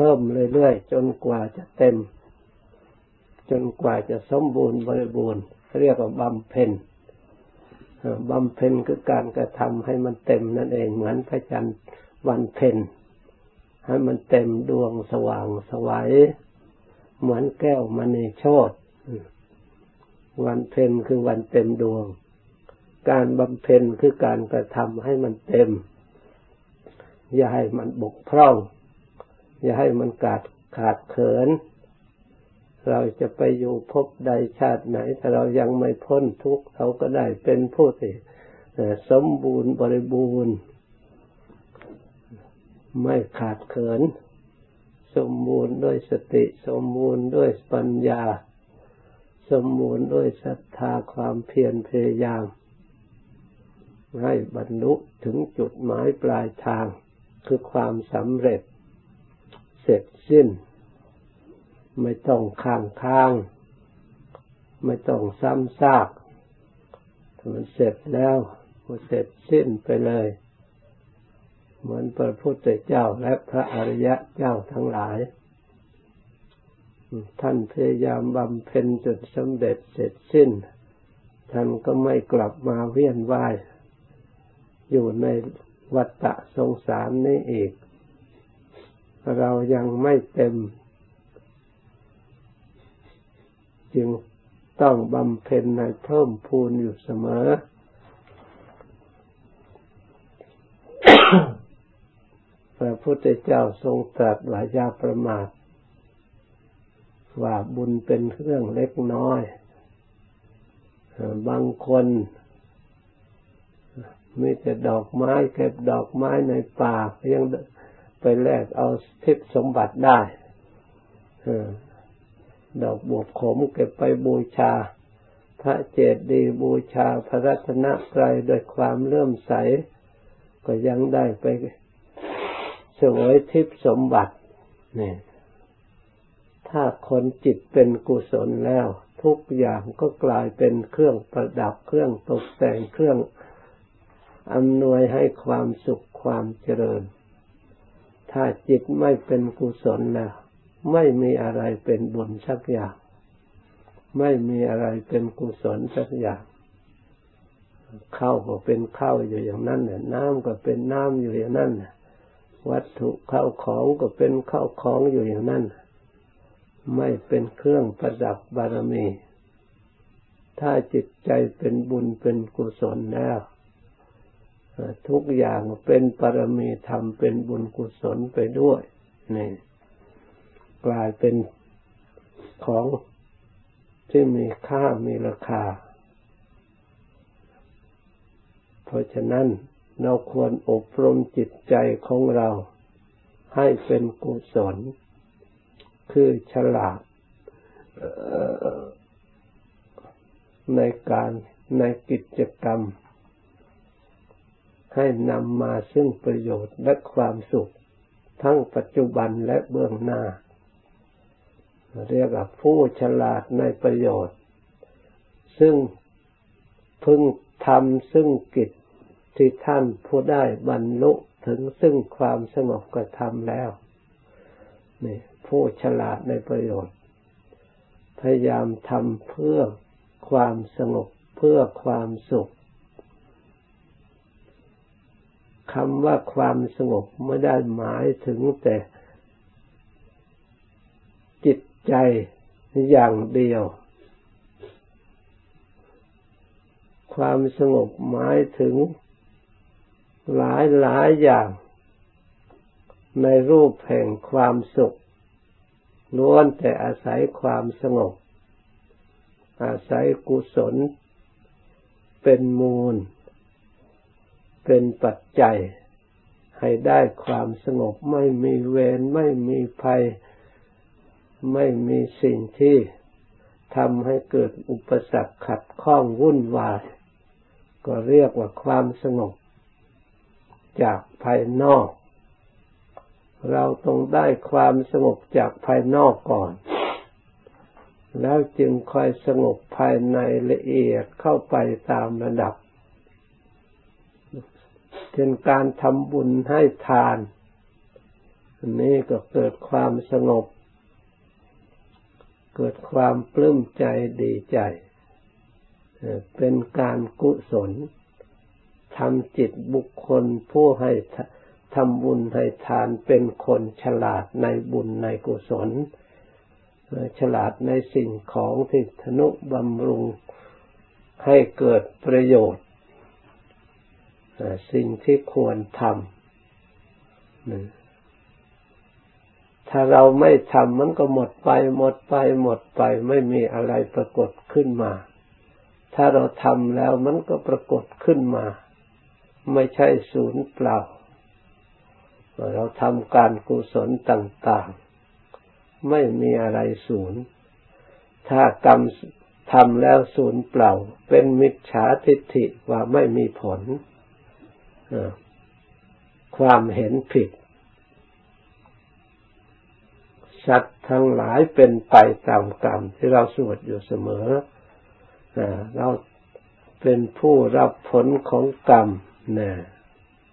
พิ่มเรื่อยๆจนกว่าจะเต็ม จนกว่าจะสมบูรณ์บริบูรณ์เรียกว่าบำเพ็ญบำเพ็ญคือการกระทำให้มันเต็มนั่นเองเหมือนพระจันทร์วันเพ็ญให้มันเต็มดวงสว่างสวัยเหมือนแก้วมณีโชตวันเพ็ญคือวันเต็มดวง การบำเพ็ญคือการกระทำให้มันเต็ม อย่าให้มันบกพร่อง อย่าให้มันขาดขาดเขิน เราจะไปอยู่พบใดชาติไหนถ้าเรายังไม่พ้นทุกข์เราก็ได้เป็นผู้ที่สมบูรณ์บริบูรณ์ ไม่ขาดเขิน สมบูรณ์ด้วยสติ สมบูรณ์ด้วยปัญญา สมบูรณ์ด้วยศรัทธาความเพียรพยายามให้บรรลุถึงจุดหมายปลายทางคือความสำเร็จ ร็จสิ้น ไม่ต้องค้างค้าง ไม่ต้องซ้ำซากมันเสร็จแล้วก็เสร็จสิ้นไปเลย เหมือนพระพุทธเจ้าและพระอริยะเจ้าทั้งหลาย ท่านพยายามบำเพ็ญจนสำเร็จเสร็จสิ้น ท่านก็ไม่กลับมาเวียนว่าย อยู่ในวัฏฏะสงสารนี้อีก เรายังไม่เต็ม จึงต้องบำเพ็ญในเพิ่มพูนอยู่เสมอ พระพุทธเจ้าทรงตรัสว่ายาประมาท ว่าบุญเป็นเรื่องเล็กน้อย บางคนมีแต่ดอกไม้เก็บดอกไม้ในป่ายัง ไปแลกเอาทิพสมบัติได้ดอกบวบขมเก็บไปบูชา พระเจดีย์บูชาพระรัตนตรัยโดยความเลื่อมใส ก็ยังได้ไปสวยทิพสมบัตินี่ถ้าคนจิตเป็นกุศลแล้ว ทุกอย่างก็กลายเป็นเครื่องประดับเครื่องตกแต่งเครื่องอำนวยให้ความสุขความเจริญ ถ้าจิตไม่เป็นกุศลแล้วไม่มีอะไรเป็นบุญสักอย่าง ไม่มีอะไรเป็นกุศลสักอย่างข้าวก็เป็นข้าวอยู่อย่างนั้นเนี่ยน้ำก็เป็นน้ำอยู่อย่างนั้นวัตถุข้าวของก็เป็นข้าวของอยู่อย่างนั้น ไม่เป็นเครื่องประดับบารมี ถ้าจิตใจเป็นบุญเป็นกุศลแล้ว ทุกอย่างเป็นปรมีธรรมเป็นบุญกุศลไปด้วยนี่กลายเป็นของที่มีค่ามีราคา เพราะฉะนั้นเราควรอบรมจิตใจของเราให้เป็นกุศล คือฉลาดในการในกิจกรรม ให้นำมาซึ่งประโยชน์และความสุข ทั้งปัจจุบันและเบื้องหน้า เรียกว่าผู้ฉลาดในประโยชน์ ซึ่งพึงทำซึ่งกิจที่ท่านผู้ได้บรรลุถึงซึ่งความสงบกระทำแล้วนี่ผู้ฉลาดในประโยชน์ พยายามทำเพื่อความสงบเพื่อความสุข คำว่าความสงบไม่ได้หมายถึงแต่จิตใจอย่างเดียว ความสงบหมายถึงหลายหลายอย่าง ในรูปแห่งความสุขล้วนแต่อาศัยความสงบ อาศัยกุศลเป็นมูล เป็นปัจจัย ให้ได้ความสงบไม่มีเวรไม่มีภัย ไม่มีสิ่งที่ทำให้เกิดอุปสรรคขัดข้องวุ่นวาย ก็เรียกว่าความสงบ จากภายนอก เราต้องได้ความสงบจากภายนอกก่อน แล้วจึงค่อยสงบภายในละเอียดเข้าไปตามระดับ เช่นการทำบุญให้ทาน อันนี้ก็เกิดความสงบ เกิดความปลื้มใจดีใจ เป็นการกุศลทำจิตบุคคลผู้ให้ทำบุญให้ทานเป็นคนฉลาดในบุญในกุศล ฉลาดในสิ่งของที่ธนุบำรุงให้เกิดประโยชน์ สิ่งที่ควรทำถ้าเราไม่ทำมันก็หมดไปหมดไปหมดไป ไม่มีอะไรปรากฏขึ้นมา ถ้าเราทำแล้วมันก็ปรากฏขึ้นมา ไม่ใช่ศูนย์เปล่า เราทำการกุศลต่าง ๆ ไม่มีอะไรศูนย์ ถ้ากรรมทำแล้วศูนย์เปล่า เป็นมิจฉาทิฏฐิว่าไม่มีผล ความเห็นผิด สัตว์ทั้งหลายเป็นไปตามกรรมที่เราสวดอยู่เสมอเราเป็นผู้รับผลของกรรมนะ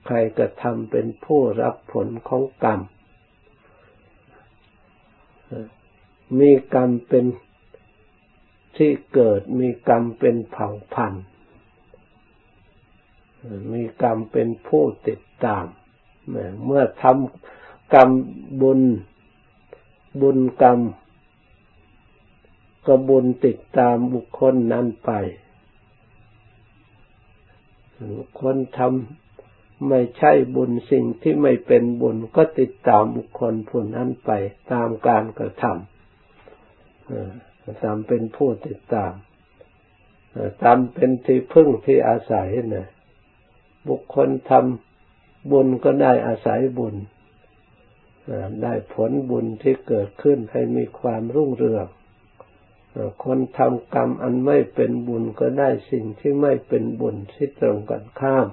ใครกระทำเป็นผู้รับผลของกรรม มีกรรมเป็นที่เกิด มีกรรมเป็นเผ่าพันธุ์ มีกรรมเป็นผู้ติดตาม เมื่อทำกรรมบุญบุญกรรมก็บุญติดตามบุคคลนั้นไป บุคนทำไม่ใช่บุญสิ่งที่ไม่เป็นบุญก็ติดตามบุคคลผู้นั้นไป ตามการกระทำตามเป็นผู้ติดตามตามเป็นที่พึ่งที่อาศัยนะ บุคคลทำบุญก็ได้อาศัยบุญ ได้ผลบุญที่เกิดขึ้นให้มีความรุ่งเรือง คนทำกรรมอันไม่เป็นบุญก็ได้สิ่งที่ไม่เป็นบุญที่ตรงกันข้าม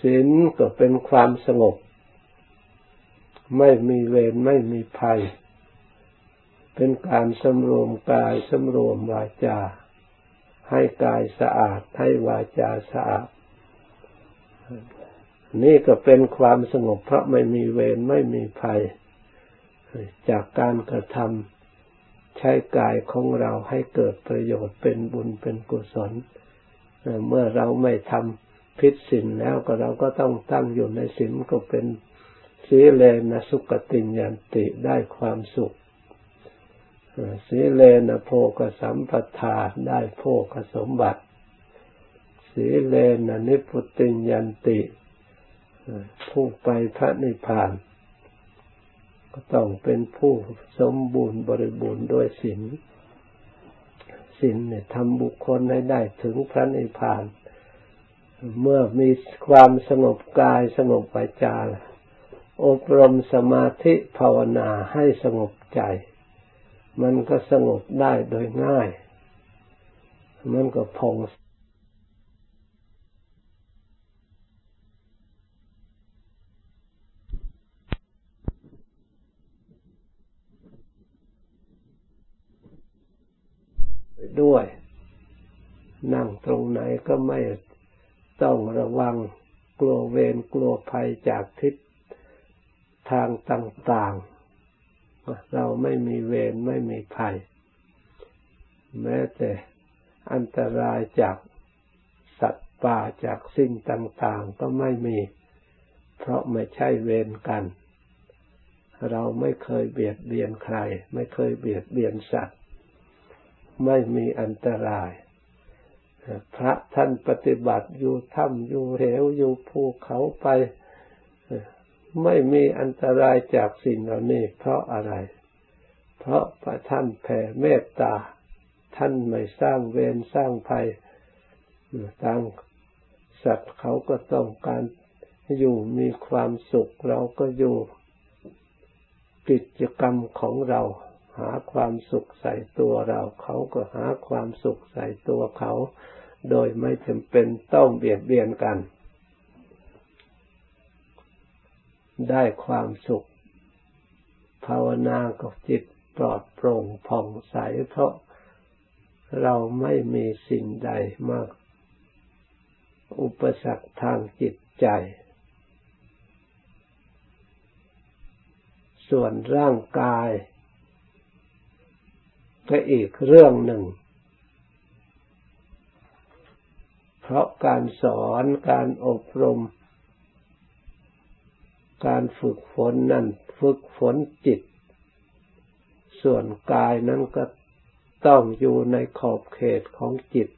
ศีลก็เป็นความสงบ ไม่มีเวรไม่มีภัย เป็นการสำรวมกายสำรวมวาจา ให้กายสะอาด ให้วาจาสะอาด นี่ก็เป็นความสงบเพราะไม่มีเวรไม่มีภัย จากการกระทำใช้กายของเราให้เกิดประโยชน์เป็นบุญเป็นกุศล เมื่อเราไม่ทำพิษสินแล้วก็เราก็ต้องตั้งอยู่ในสินก็เป็นสีเลนะสุกติยันติได้ความสุข สีเลนะโพกสัมปทาได้โพกสมบัติ สีเลนะนิพุติยันติ ผู้ไปพระนิพพาน ก็ต้องเป็นผู้สมบูรณ์บริบูรณ์ด้วยศีลศีลเนี่ยทำบุคคลให้ได้ถึงพระนิพพาน เมื่อมีความสงบกายสงบวาจาอบรมสมาธิภาวนาให้สงบใจ มันก็สงบได้โดยง่าย มันก็พองด้วย นั่งตรงไหนก็ไม่ต้องระวังกลัวเวรกลัวภัยจากทิศทางต่าง ๆ เราไม่มีเวรไม่มีภัย แม้แต่อันตรายจากสัตว์ป่าจากสิ่งต่าง ๆ ก็ไม่มี เพราะไม่ใช่เวรกัน เราไม่เคยเบียดเบียนใคร ไม่เคยเบียดเบียนสัตว์ ไม่มีอันตราย พระท่านปฏิบัติอยู่ถ้ำอยู่เหวอยู่ภูเขาไป ไม่มีอันตรายจากสิ่งเหล่านี้ เพราะอะไร เพราะพระท่านแผ่เมตตา ท่านไม่สร้างเวรสร้างภัยต่างสัตว์เขาก็ต้องการอยู่มีความสุขเราก็อยู่กิจกรรมของเรา หาความสุขใส่ตัวเราเขาก็หาความสุขใส่ตัวเขา โดยไม่จำเป็นต้องเบียดเบียนกัน ได้ความสุข ภาวนากับจิตปลอดโปร่งผ่องใส เพราะเราไม่มีสิ่งใดมาก อุปสรรคทางจิตใจ ส่วนร่างกาย ก็อีกเรื่องหนึ่ง เพราะการสอนการอบรม การฝึกฝนนั่นฝึกฝนจิต ส่วนกายนั้นก็ต้องอยู่ในขอบเขตของจิต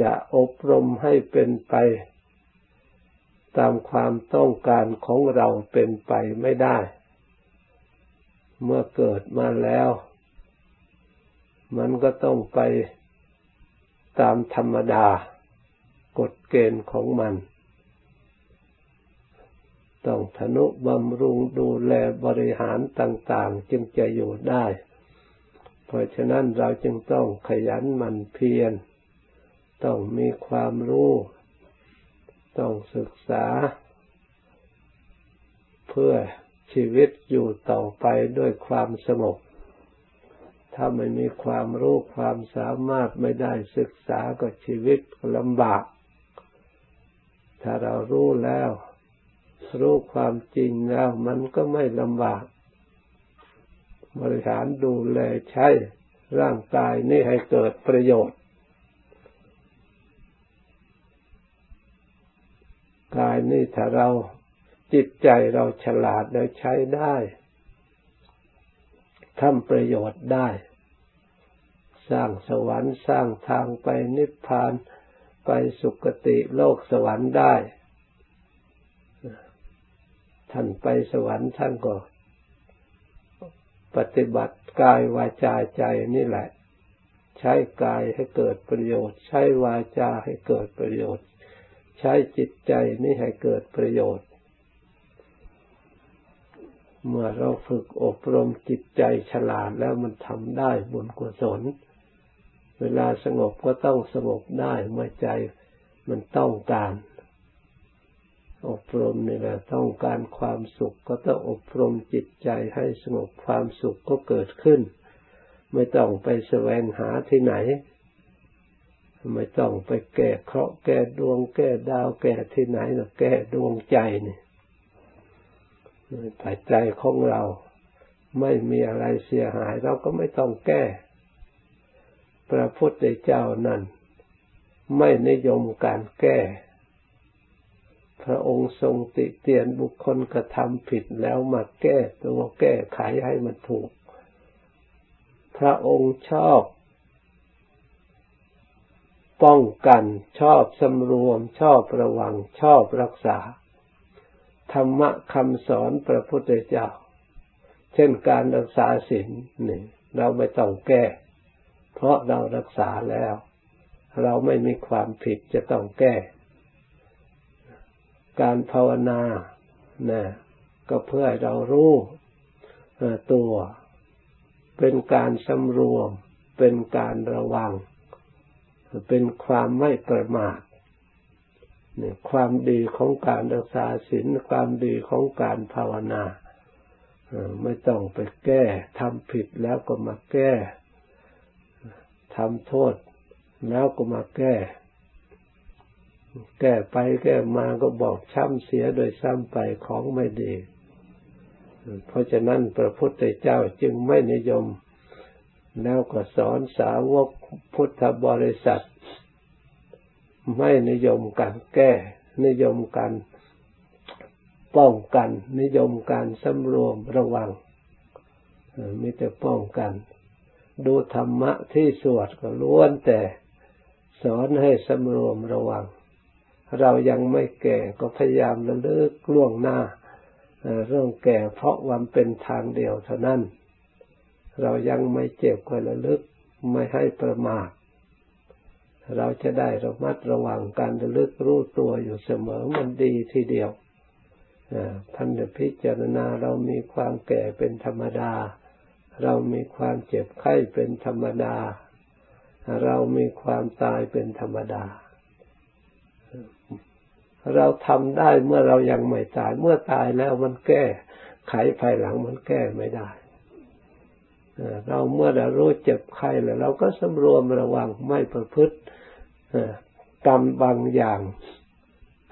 จะอบรมให้เป็นไป ตามความต้องการของเราเป็นไปไม่ได้ เมื่อเกิดมาแล้ว มันก็ต้องไปตามธรรมดากฎเกณฑ์ของมัน ต้องทนุบำรุงดูแลบริหารต่าง ๆ จึงจะอยู่ได้ เพราะฉะนั้นเราจึงต้องขยันหมั่นเพียร ต้องมีความรู้ ต้องศึกษา เพื่อชีวิตอยู่ต่อไปด้วยความสงบ ถ้าไม่มีความรู้ความสามารถไม่ได้ศึกษาก็ชีวิตลำบาก ถ้าเรารู้แล้ว รู้ความจริงแล้วมันก็ไม่ลำบาก บริหารดูแลใช้ร่างกายนี้ให้เกิดประโยชน์ กายนี่ถ้าเราจิตใจเราฉลาดแล้วใช้ได้ทำประโยชน์ได้ สร้างสวรรค์สร้างทางไปนิพพานไปสุคติโลกสวรรค์ได้ ท่านไปสวรรค์ท่านก็ ปฏิบัติกายวาจาใจนี่แหละ ใช้กายให้เกิดประโยชน์ ใช้วาจาให้เกิดประโยชน์ ใช้จิตใจนี้ให้เกิดประโยชน์ เมื่อเราฝึกอบรมจิตใจฉลาดแล้วมันทำได้บุญกุศลเวลาสงบก็ต้องสงบได้เมื่อใจมันต้องการ อบรมนี่แหละต้องการความสุขก็ต้องอบรมจิตใจให้สงบความสุขก็เกิดขึ้น ไม่ต้องไปแสวงหาที่ไหน ไม่ต้องไปแก้เคราะห์แก้ดวง แก้ดาวแก้ที่ไหนหรอกแก้ดวงใจนี่แต่ใจของเราไม่มีอะไรเสียหาย เราก็ไม่ต้องแก้ พระพุทธเจ้านั้น ไม่นิยมการแก้ พระองค์ทรงติเตียนบุคคลกระทำผิดแล้วมาแก้ตัวแก้ไขให้มันถูก พระองค์ชอบ ป้องกันชอบสำรวม ชอบระวังชอบรักษา ธรรมะคำสอนพระพุทธเจ้า เช่นการรักษาศีลนี่เราไม่ต้องแก้ เพราะเรารักษาแล้ว เราไม่มีความผิดจะต้องแก้ การภาวนานะก็เพื่อเรารู้ตัว เป็นการสำรวม เป็นการระวัง เป็นความไม่ประมาทเนี่ยความดีของการรักษาศีลความดีของการภาวนาไม่ต้องไปแก้ทำผิดแล้วก็มาแก้ทำโทษแล้วก็มาแก้ แก้ไปแก้มาก็บอกช้ำเสียโดยซ้ำไปของไม่ดี เพราะฉะนั้นพระพุทธเจ้าจึงไม่นิยม แล้วก็สอนสาวกพุทธบริษัท ไม่นิยมการแก้ นิยมการป้องกัน นิยมการสำรวมระวังมีแต่ป้องกัน ดูธรรมะที่สวดก็ล้วนแต่สอนให้สำรวมระวัง เรายังไม่แก่ก็พยายามระลึกล่วงหน้าเรื่องแก่เพราะวันเป็นทางเดียวเท่านั้น เรายังไม่เจ็บก็ระลึกไม่ให้ประมาทเราจะได้ระมัดระวังการระลึกรู้ตัวอยู่เสมอมันดีทีเดียวท่านจะพิจารณาเรามีความแก่เป็นธรรมดา เรามีความเจ็บไข้เป็นธรรมดา เรามีความตายเป็นธรรมดา เราทำได้เมื่อเรายังไม่ตาย เมื่อตายแล้วมันแก้ไขภายหลังมันแก้ไม่ได้เราเมื่อเรารู้เจ็บไข้แล้ว เราก็สำรวมระวังไม่ประพฤติกรรมบางอย่าง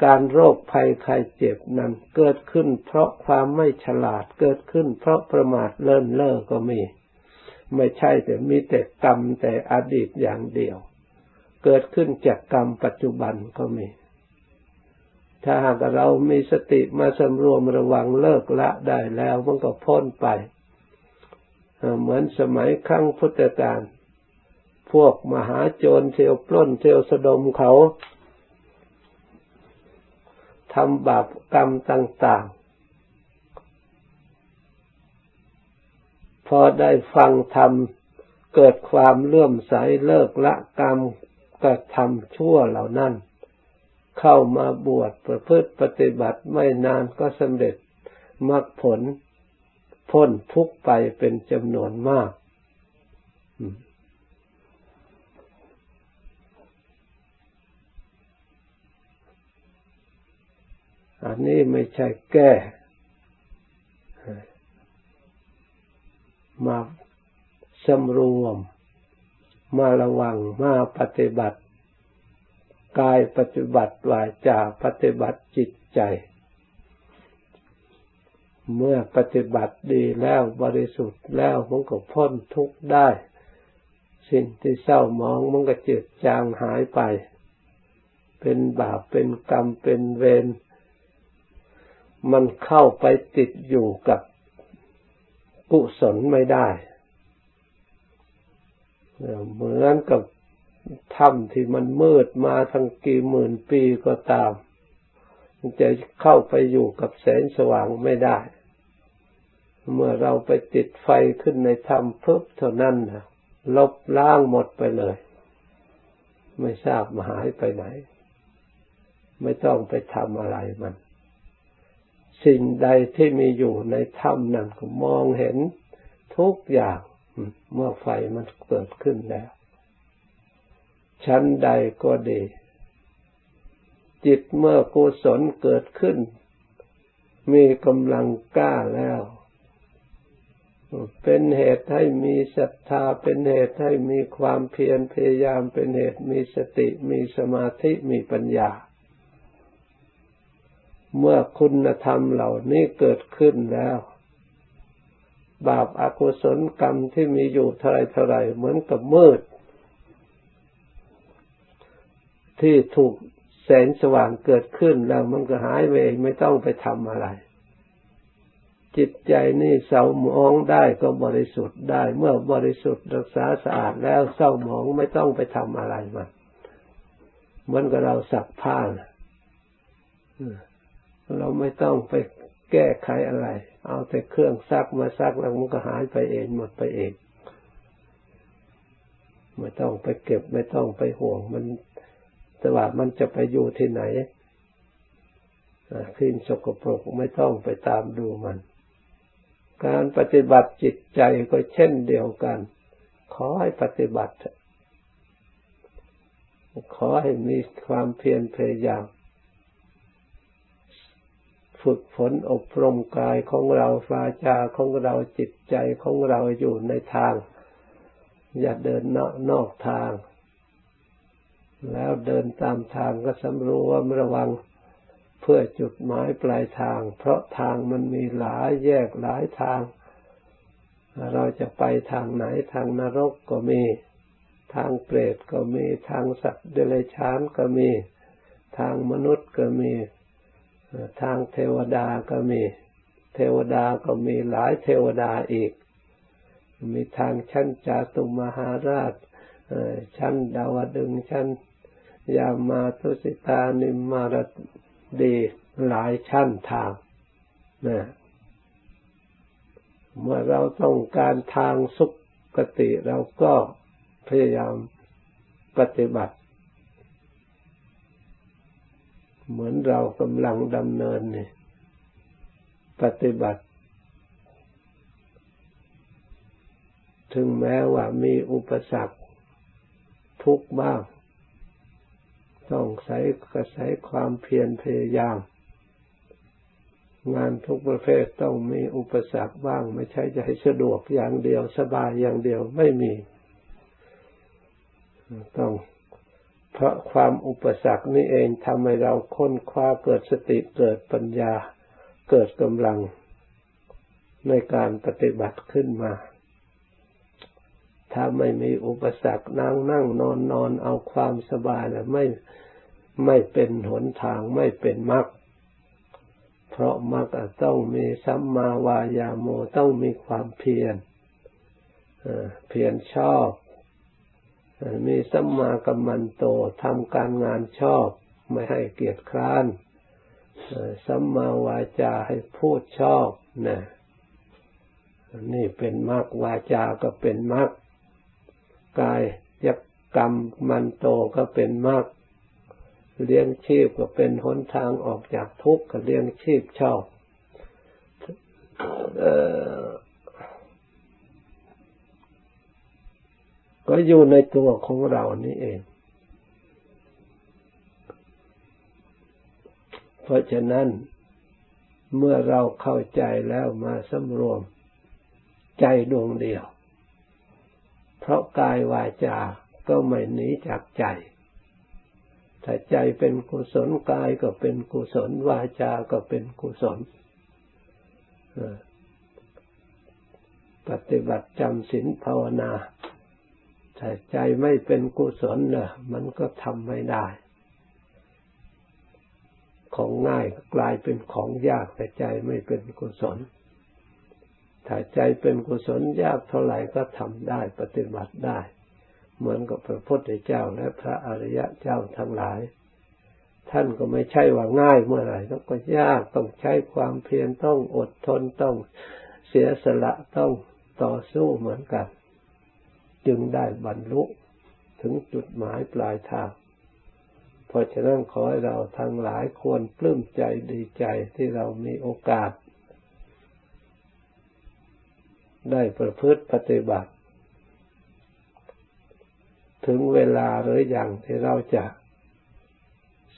การโรคภัยไข้เจ็บนั้นเกิดขึ้น เพราะความไม่ฉลาดเกิดขึ้น เพราะประมาทเลินเล่อก็มี ไม่ใช่แต่มีแต่กรรมแต่อดีตอย่างเดียว เกิดขึ้นจากกรรมปัจจุบันก็มี ถ้าหากเรามีสติมาสำรวมระวังเลิกละได้แล้วมันก็พ้นไป เหมือนสมัยครั้งพุทธกาลพวกมหาโจรเที่ยวปล้นเที่ยวสะดมเขาทำบาปกรรมต่าง ๆ พอได้ฟังธรรมเกิดความเลื่อมใสเลิกละกรรมกระทำชั่วเหล่านั้น เข้ามาบวชประพฤติปฏิบัติไม่นานก็สำเร็จมรรคผลพ้นทุกไปเป็นจำนวนมาก อันนี้ไม่ใช่แก้ มาสำรวม มาระวัง มาปฏิบัติ กายปฏิบัติวาจาปฏิบัติจิตใจ เมื่อปฏิบัติดีแล้วบริสุทธิ์แล้วมันก็พ้นทุกข์ได้ สิ่งที่เศร้ามองมันก็เจือจางหายไป เป็นบาปเป็นกรรมเป็นเวรมันเข้าไปติดอยู่กับกุศลไม่ได้ เหมือนกับ ถ้ำที่มันมืดมาทั้งกี่หมื่นปีก็ตาม มันจะเข้าไปอยู่กับแสงสว่างไม่ได้ เมื่อเราไปติดไฟขึ้นในถ้ำเพิ่เท่านั้นนะลบล้างหมดไปเลย ไม่ทราบมาหายไปไหน ไม่ต้องไปทำอะไรมัน สิ่งใดที่มีอยู่ในถ้ำนั้นก็มองเห็นทุกอย่าง เมื่อไฟมันเกิดขึ้นแล้ว ชั้นใดก็ดี จิตเมื่อกุศลเกิดขึ้น มีกำลังกล้าแล้ว เป็นเหตุให้มีศรัทธา เป็นเหตุให้มีความเพียรพยายาม เป็นเหตุมีสติ มีสมาธิ มีปัญญา เมื่อคุณธรรมเหล่านี้เกิดขึ้นแล้วบาปอากุศลกรรมที่มีอยู่เท่าไรเท่าไรเหมือนกับมืด ที่ถูกแสงสว่างเกิดขึ้นแล้วมันก็หายไปเองไม่ต้องไปทำอะไร จิตใจนี่เศร้าหมองได้ก็บริสุทธิ์ได้ เมื่อบริสุทธิ์รักษาสะอาดแล้วเศร้าหมองไม่ต้องไปทำอะไรมันเหมือนกับเราสักผ้านเราไม่ต้องไปแก้ไขอะไร เอาแต่เครื่องซักมาซักแล้วมันก็หายไปเองหมดไปเองไม่ต้องไปเก็บไม่ต้องไปห่วง มัน แต่ว่ามันจะไปอยู่ที่ไหนขึ้นสกปรกไม่ต้องไปตามดูมัน การปฏิบัติจิตใจก็เช่นเดียวกัน ขอให้ปฏิบัติ ขอให้มีความเพียรพยายามฝึกฝนอบรมกายของเราวาจาของเราจิตใจของเราอยู่ในทาง อย่าเดินนอกนอกทาง แล้วเดินตามทางก็สำรวมระวังเพื่อจุดหมายปลายทาง เพราะทางมันมีหลายแยกหลายทาง เราจะไปทางไหนทางนรกก็มี ทางเปรตก็มีทางสัตว์เดรัจฉานก็มี ทางมนุษย์ก็มี ทางเทวดาก็มี เทวดาก็มีหลายเทวดาอีก มีทางชั้นจาตุมหาราชชั้นดาวดึงชั้น ยามาทุสิตานิมารดีหลายชั้นทางนะเมื่อเราต้องการทางสุขติเราก็พยายามปฏิบัติ เหมือนเรากำลังดำเนินนี่ปฏิบัติ ถึงแม้ว่ามีอุปสรรคทุกบ้าง ต้องใช้กระใช้ความเพียรพยายาม งานทุกประเภทต้องมีอุปสรรคบ้าง ไม่ใช่จะให้สะดวกอย่างเดียวสบายอย่างเดียวไม่มี ต้องเพราะความอุปสรรคนี่เองทำให้เราค้นคว้าเกิดสติเกิดปัญญา เกิดกำลังในการปฏิบัติขึ้นมา ถ้าไม่มีอุปสรรคนั่งนั่งนอนนอนเอาความสบายแล้วไม่ไม่เป็นหนทางไม่เป็นมรรคเพราะมรรคต้องมีสัมมาวายาโมต้องมีความเพียรเพียรชอบมีสัมมากัมมันโตทำการงานชอบ ไม่ให้เกียจคร้านสัมมาวาจาให้พูดชอบนะนี่เป็นมรรควาจาก็เป็นมรรค กายยักกรรมมันโตก็เป็นมรรคเลี้ยงชีพก็เป็นหนทางออกจากทุกข์ก็เลี้ยงชีพชอบก็อยู่ในตัวของเรานี่เอง เพราะฉะนั้นเมื่อเราเข้าใจแล้วมาสำรวมใจดวงเดียว ราะกายวาจาก็ไม่หนีจากใจ ถ้าใจเป็นกุศลกายก็เป็นกุศลวาจาก็เป็นกุศลปฏิบัติจำศีลภาวนาถ้าใจไม่เป็นกุศลนะมันก็ทำไม่ได้ ของง่ายกลายเป็นของยากแต่ใจไม่เป็นกุศล ถ้าใจเป็นกุศลยากเท่าไหร่ก็ทำได้ปฏิบัติได้ เหมือนกับพระพุทธเจ้าและพระอริยะเจ้าทั้งหลาย ท่านก็ไม่ใช่ว่าง่ายเมื่อไหร่ต้องก็ยากต้องใช้ความเพียรต้องอดทนต้องเสียสละต้องต่อสู้เหมือนกัน จึงได้บรรลุถึงจุดหมายปลายทางเพราะฉะนั้นขอให้เราทั้งหลายควรปลื้มใจดีใจที่เรามีโอกาส ได้ประพฤติปฏิบัติ ถึงเวลาหรืออย่างที่เราจะ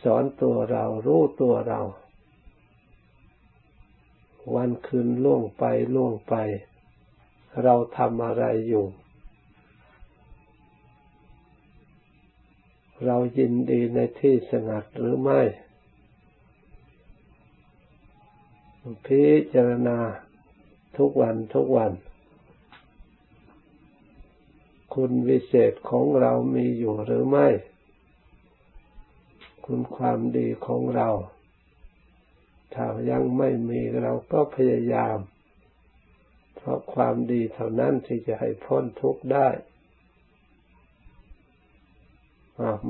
สอนตัวเรารู้ตัวเรา วันคืนล่วงไปล่วงไป เราทำอะไรอยู่ เรายินดีในที่สงัดหรือไม่ พิจารณาทุกวันทุกวัน คุณวิเศษของเรามีอยู่หรือไม่ คุณความดีของเรา ถ้ายังไม่มีเราก็พยายาม เพราะความดีเท่านั้นที่จะให้พ้นทุกข์ได้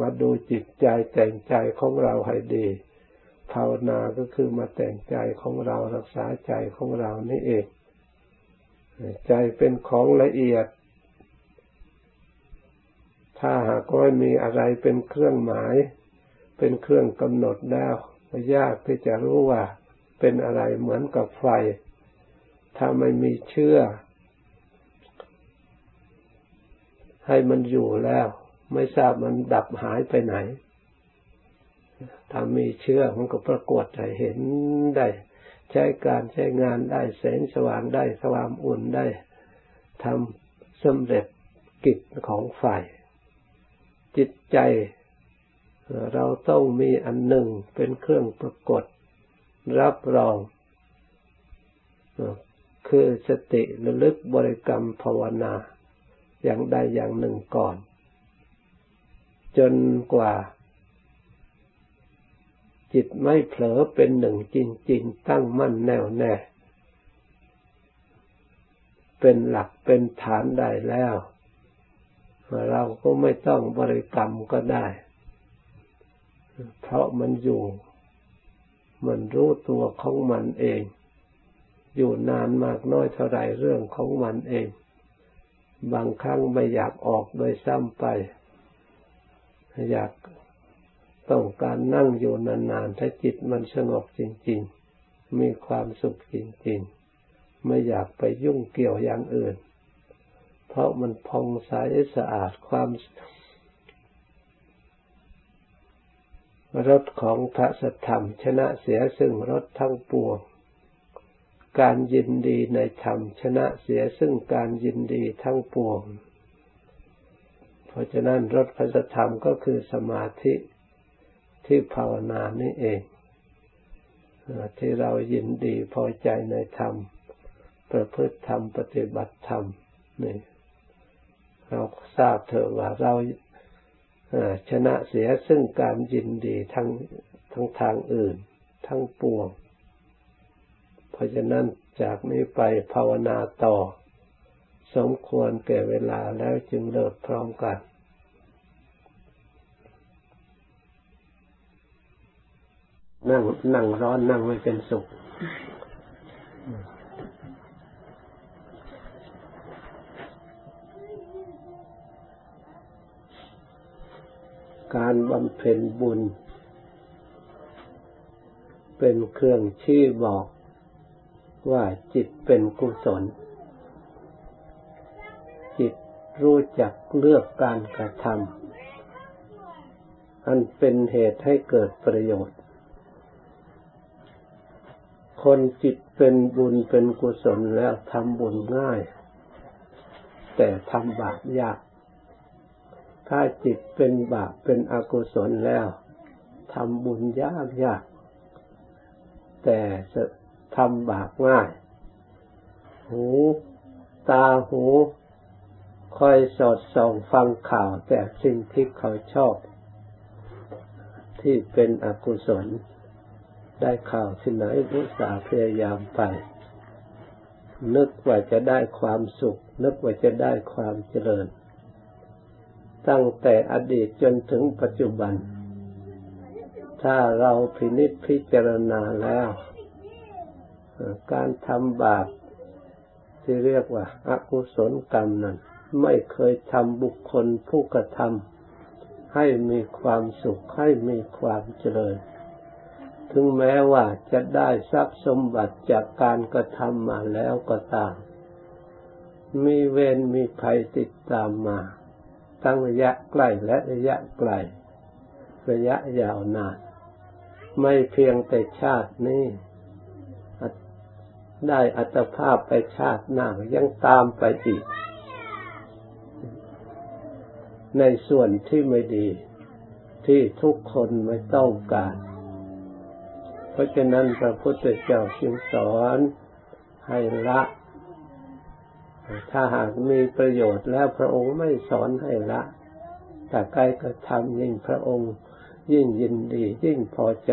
มาดูจิตใจแต่งใจของเราให้ดี ภาวนาก็คือมาแต่งใจของเรารักษาใจของเรานี่เอง ใจเป็นของละเอียด ถ้าหากว่ามีอะไรเป็นเครื่องหมาย เป็นเครื่องกำหนดแล้วยากที่จะรู้ว่าเป็นอะไรเหมือนกับไฟ ถ้าไม่มีเชื่อ ให้มันอยู่แล้ว ไม่ทราบมันดับหายไปไหน ถ้ามีเชื่อมันก็ปรากฏให้เห็นได้ ใช้การใช้งานได้แสงสว่างได้ความอุ่นได้ทำสำเร็จกิจของฝ่าย จิตใจ เราต้องมีอันหนึ่งเป็นเครื่องปรากฏรับรอง คือสติระลึกบริกรรมภาวนา อย่างใดอย่างหนึ่งก่อน จนกว่า จิตไม่เผลอเป็นหนึ่งจริง ๆ ตั้งมั่นแน่วแน่ เป็นหลักเป็นฐานได้แล้ว เราก็ไม่ต้องบริกรรมก็ได้ เพราะมันอยู่ มันรู้ตัวของมันเอง อยู่นานมากน้อยเท่าไรเรื่องของมันเอง บางครั้งไม่อยากออกโดยซ้ำไป อยากต้องการนั่งอยู่นานๆ ถ้าจิตมันสงบจริง ๆ มีความสุขจริง ๆ ไม่อยากไปยุ่งเกี่ยวอย่างอื่น เพราะมันพองใสสะอาดความรสของพระสัทธรรม ชนะเสียซึ่งรสทั้งปวง การยินดีในธรรม ชนะเสียซึ่งการยินดีทั้งปวง เพราะฉะนั้นรสพัสธรรมก็คือสมาธิที่ภาวนานี่เอง ที่เรายินดีพอใจในธรรม ประพฤติธรรมปฏิบัติธรรมนี่ เราทราบเถอะว่าเราชนะเสียซึ่งการยินดีทั้งทั้งทางอื่น ทั้งปวง เพราะฉะนั้นจากนี้ไปภาวนาต่อ สมควรแก่เวลาแล้วจึงเลิกพร้อมกันนั่งนั่งร้อนนั่งไม่เป็นสุข การบำเพ็ญบุญ เป็นเครื่องชี้บอกว่าจิตเป็นกุศล จิตรู้จักเลือกการกระทำอันเป็นเหตุให้เกิดประโยชน์ คนจิตเป็นบุญเป็นกุศลแล้วทำบุญง่าย แต่ทำบาปยาก ถ้าจิตเป็นบาปเป็นอกุศลแล้วทำบุญยากยาก แต่จะทำบาปง่าย หู ตาหูคอยสอดส่องฟังข่าวแต่สิ่งที่เขาชอบ ที่เป็นอกุศล ได้ข่าวที่ไหนอุตส่าห์พยายามไป นึกว่าจะได้ความสุข นึกว่าจะได้ความเจริญ ตั้งแต่อดีตจนถึงปัจจุบัน ถ้าเราพินิจพิจารณาแล้ว การทำบาปที่เรียกว่าอากุศลกรรมนั้น ไม่เคยทำบุคคลผู้กระทำให้มีความสุขให้มีความเจริญ ถึงแม้ว่าจะได้ทรัพย์สมบัติจากการกระทำมาแล้วก็ตาม มีเวรมีภัยติดตามมา ทั้งระยะใกล้และระยะไกล ระยะยาวนาน ไม่เพียงแต่ชาตินี้ ได้อัตภาพไปชาติหน้ายังตามไปอีก ในส่วนที่ไม่ดี ที่ทุกคนไม่ต้องการ เพราะฉะนั้นพระพุทธเจ้าจึงสอนให้ละ ถ้าหากมีประโยชน์แล้วพระองค์ไม่สอนให้ละ แต่ใกล้กระทำยิ่งพระองค์ ยิ่งยินดี ยิ่งพอใจ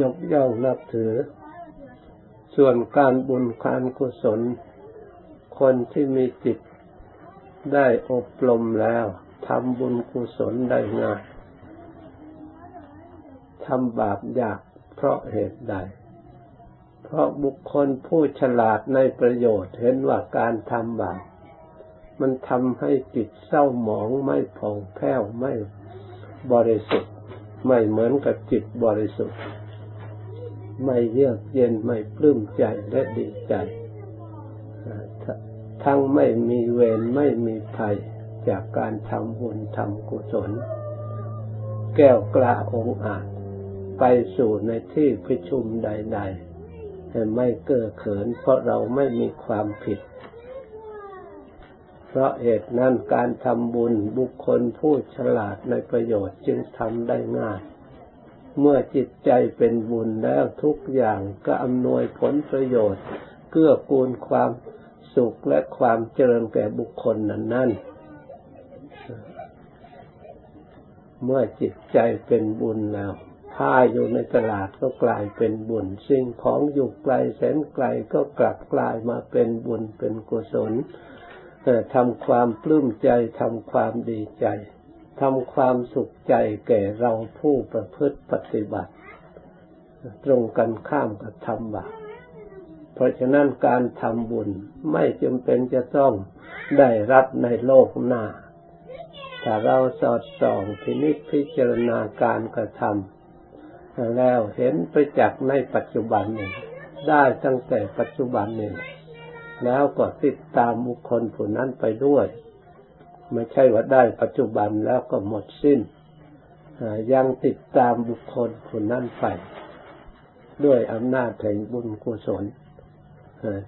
ยกย่องนับถือ ส่วนการบุญการกุศล คนที่มีจิตได้อบรมแล้วทำบุญกุศลได้ง่ายทำบาปยากเพราะเหตุใด เพราะบุคคลผู้ฉลาดในประโยชน์เห็นว่าการทำบาปมันทำให้จิตเศร้าหมองไม่ผ่องแผ้วไม่บริสุทธิ์ ไม่เหมือนกับจิตบริสุทธิ์ ไม่เยือกเย็นไม่ปลื้มใจและดีใจ ทั้งไม่มีเวรไม่มีภัยจากการทำบุญทำกุศล แก้วกล้าองอาจไปสู่ในที่ประชุมใด ๆ ไม่เก้อเขิน เพราะเราไม่มีความผิด เพราะเหตุนั้นการทำบุญบุคคลผู้ฉลาดในประโยชน์จึงทำได้ง่าย เมื่อจิตใจเป็นบุญแล้วทุกอย่างก็อำนวยผลประโยชน์ เกื้อกูลความสุขและความเจริญแก่บุคคลนั้นนั้นเมื่อจิตใจเป็นบุญแล้ว ถ้าอยู่ในตลาดก็กลายเป็นบุญ สิ่งของอยู่ไกลแสนไกลก็กลับกลายมาเป็นบุญเป็นกุศลทำความปลื้มใจทำความดีใจทำความสุขใจแก่เราผู้ประพฤติปฏิบัติ ตรงกันข้ามกับทำบาปเพราะฉะนั้นการทำบุญไม่จำเป็นจะต้องได้รับในโลกหน้า ถ้าเราสอดส่องพินิจพิจารณาการกระทำ แล้วเห็นไปจากในปัจจุบันนี่ได้ตั้งแต่ปัจจุบันนี่แล้วก็ติดตามบุคคลผู้นั้นไปด้วย ไม่ใช่ว่าได้ปัจจุบันแล้วก็หมดสิ้นยังติดตามบุคคลผู้นั้นไปด้วยอำนาจแห่งบุญกุศล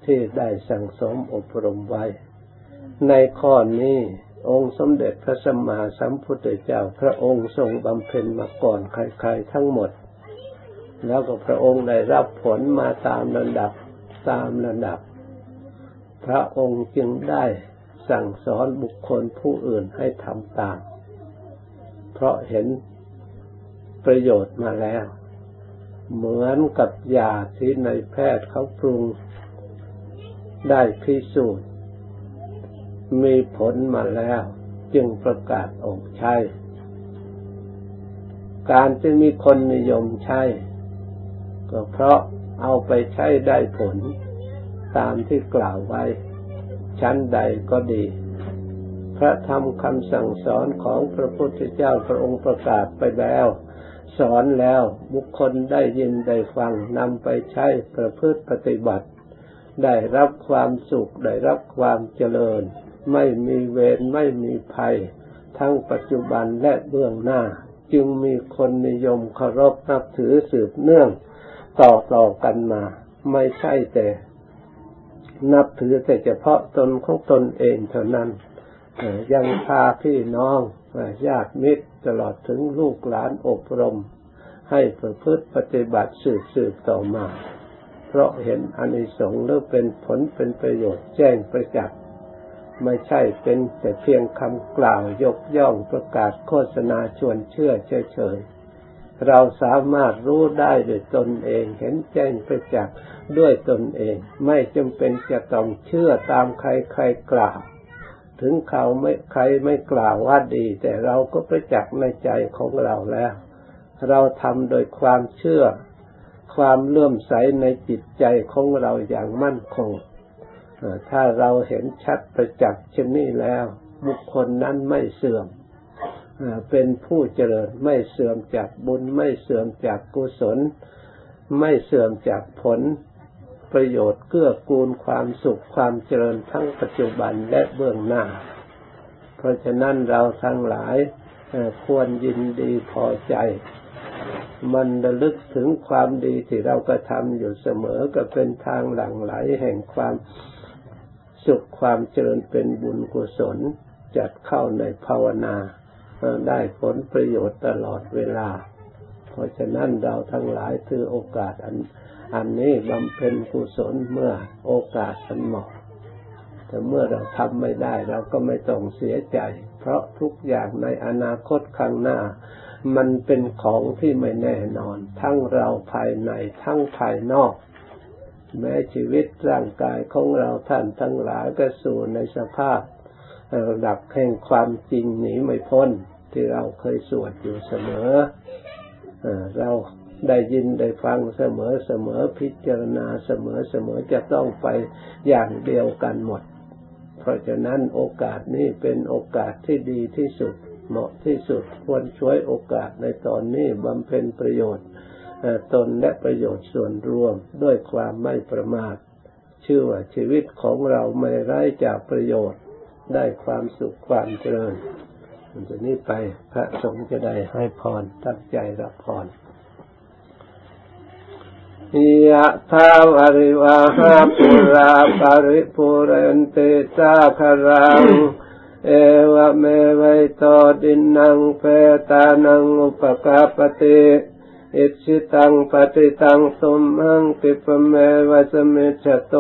ที่ได้สั่งสมอบรมไว้ ในข้อนี้องค์สมเด็จพระสัมมาสัมพุทธเจ้าพระองค์ทรงบำเพ็ญมาก่อนใครๆทั้งหมด แล้วก็พระองค์ได้รับผลมาตามระดับตามระดับ พระองค์จึงได้สั่งสอนบุคคลผู้อื่นให้ทำตาม เพราะเห็นประโยชน์มาแล้ว เหมือนกับยาที่ในแพทย์เขาปรุงได้พิสูจน์ มีผลมาแล้ว จึงประกาศออกใช้ การจะมีคนนิยมใช้ ก็เพราะเอาไปใช้ได้ผลตามที่กล่าวไว้ ชั้นใดก็ดี พระธรรมคำสั่งสอนของพระพุทธเจ้าพระองค์ประกาศไปแล้ว สอนแล้วบุคคลได้ยินได้ฟังนำไปใช้ประพฤติปฏิบัติ ได้รับความสุขได้รับความเจริญ ไม่มีเวรไม่มีภัย ทั้งปัจจุบันและเบื้องหน้า จึงมีคนนิยมเคารพนับถือสืบเนื่อง ต่อต่อกันมา ไม่ใช่แต่ นับถือแต่เฉพาะตนของตนเองเท่านั้นยังพาพี่น้องญาติมิตรตลอดถึงลูกหลานอบรม ให้ประพฤติปฏิบัติสืบสืบต่อมา เพราะเห็นอานิสงส์หรือเป็นผลเป็นประโยชน์แจ้งประจักษ์ไม่ใช่เป็นแต่เพียงคำกล่าวยกย่องประกาศโฆษณาชวนเชื่อเฉยๆ เราสามารถรู้ได้ด้วยตนเอง เห็นแจ้งประจักษ์ด้วยตนเอง ไม่จำเป็นจะต้องเชื่อตามใครใครกล่าว ถึงเขาไม่ใครไม่กล่าวว่าดี แต่เราก็ประจักษ์ในใจของเราแล้ว เราทำโดยความเชื่อ ความเลื่อมใสในจิตใจของเราอย่างมั่นคงถ้าเราเห็นชัดประจักษ์เช่นนี้แล้วบุคคลนั้นไม่เสื่อม เป็นผู้เจริญไม่เสื่อมจากบุญ ไม่เสื่อมจากกุศล ไม่เสื่อมจากผลประโยชน์เกื้อกูลความสุขความเจริญทั้งปัจจุบันและเบื้องหน้า เพราะฉะนั้นเราทั้งหลายควรยินดีพอใจ มันระลึกถึงความดีที่เราก็ทำอยู่เสมอก็เป็นทางหลั่งไหลแห่งความสุขความเจริญเป็นบุญกุศลจัดเข้าในภาวนา ได้ผลประโยชน์ตลอดเวลา เพราะฉะนั้นเราทั้งหลายถือโอกาสอันอันนี้บำเพ็ญกุศลเมื่อโอกาสมันเหมาะแต่เมื่อเราทำไม่ได้เราก็ไม่ต้องเสียใจ เพราะทุกอย่างในอนาคตข้างหน้า มันเป็นของที่ไม่แน่นอน ทั้งเราภายในทั้งภายนอก แม้ชีวิตร่างกายของเราท่านทั้งหลายก็สู่ในสภาพ ระดับแห่งความจริงหนีไม่พ้น ที่เราเคยสวดอยู่เสมอเราได้ยินได้ฟังเสมอเสมอพิจารณาเสมอเสมอจะต้องไปอย่างเดียวกันหมด เพราะฉะนั้นโอกาสนี้เป็นโอกาสที่ดีที่สุด เหมาะที่สุดควรช่วยโอกาสในตอนนี้บำเพ็ญประโยชน์ตนและประโยชน์ส่วนรวมด้วยความไม่ประมาท ชื่อว่าชีวิตของเราไม่ไร้จากประโยชน์ ได้ความสุขความเจริญมันจะนี้ไปพระสงฆ์จะได้ให้พรตั้งใจรับพรยะทาวริวาหาปุราปาริปุเรนติสาคารัง เอวเมวัยโตดินนังเปตานังอุปกาปติอิชิตังปฏิตังสมหังติปเมวะสมิจโต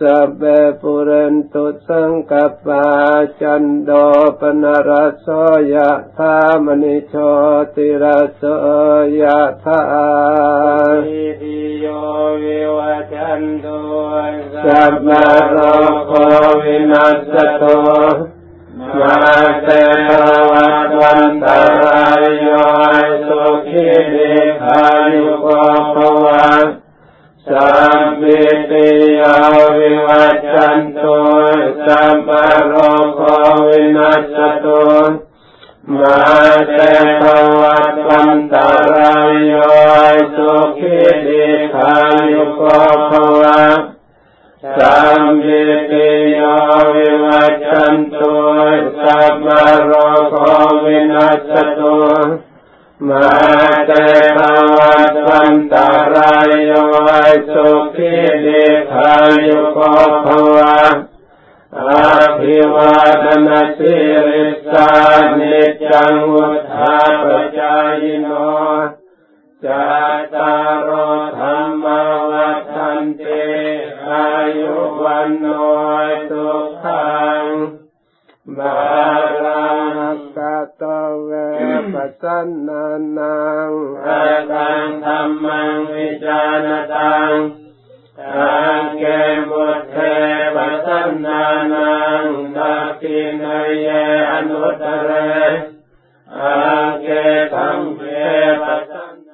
สัพเพปุเรนตุสังกปาจันโดปนรสยะธามณิโชติรสยะธาอิโยวิวัจันตุสัพพะโลโควินัสโตมาเตวัตวันตรายโยสุขินิขายุโกภวัน สัมปิติยาวิวัจจันตุสัมปโรโควินัสตุมาเตภวัตวันตารายโยสุขิติขายุโกภวะสัมปิติยวิวัจจันตุสัมปโรโควินัสตุมาเตภวัตวั นตารายโยสุขิเดขายุโกภวะอาภิวาทนาสิริสานิจังวุธาปจายโนจาตารโอธรรมวัฏันติอายุวันโนสุขังบาลังกะ ตเวปัสสนานังอาตังธรรมังวิจารตังตังเกมุตเทปัสสนานังนาปินเยอนุตเรอาเกตังเวปัส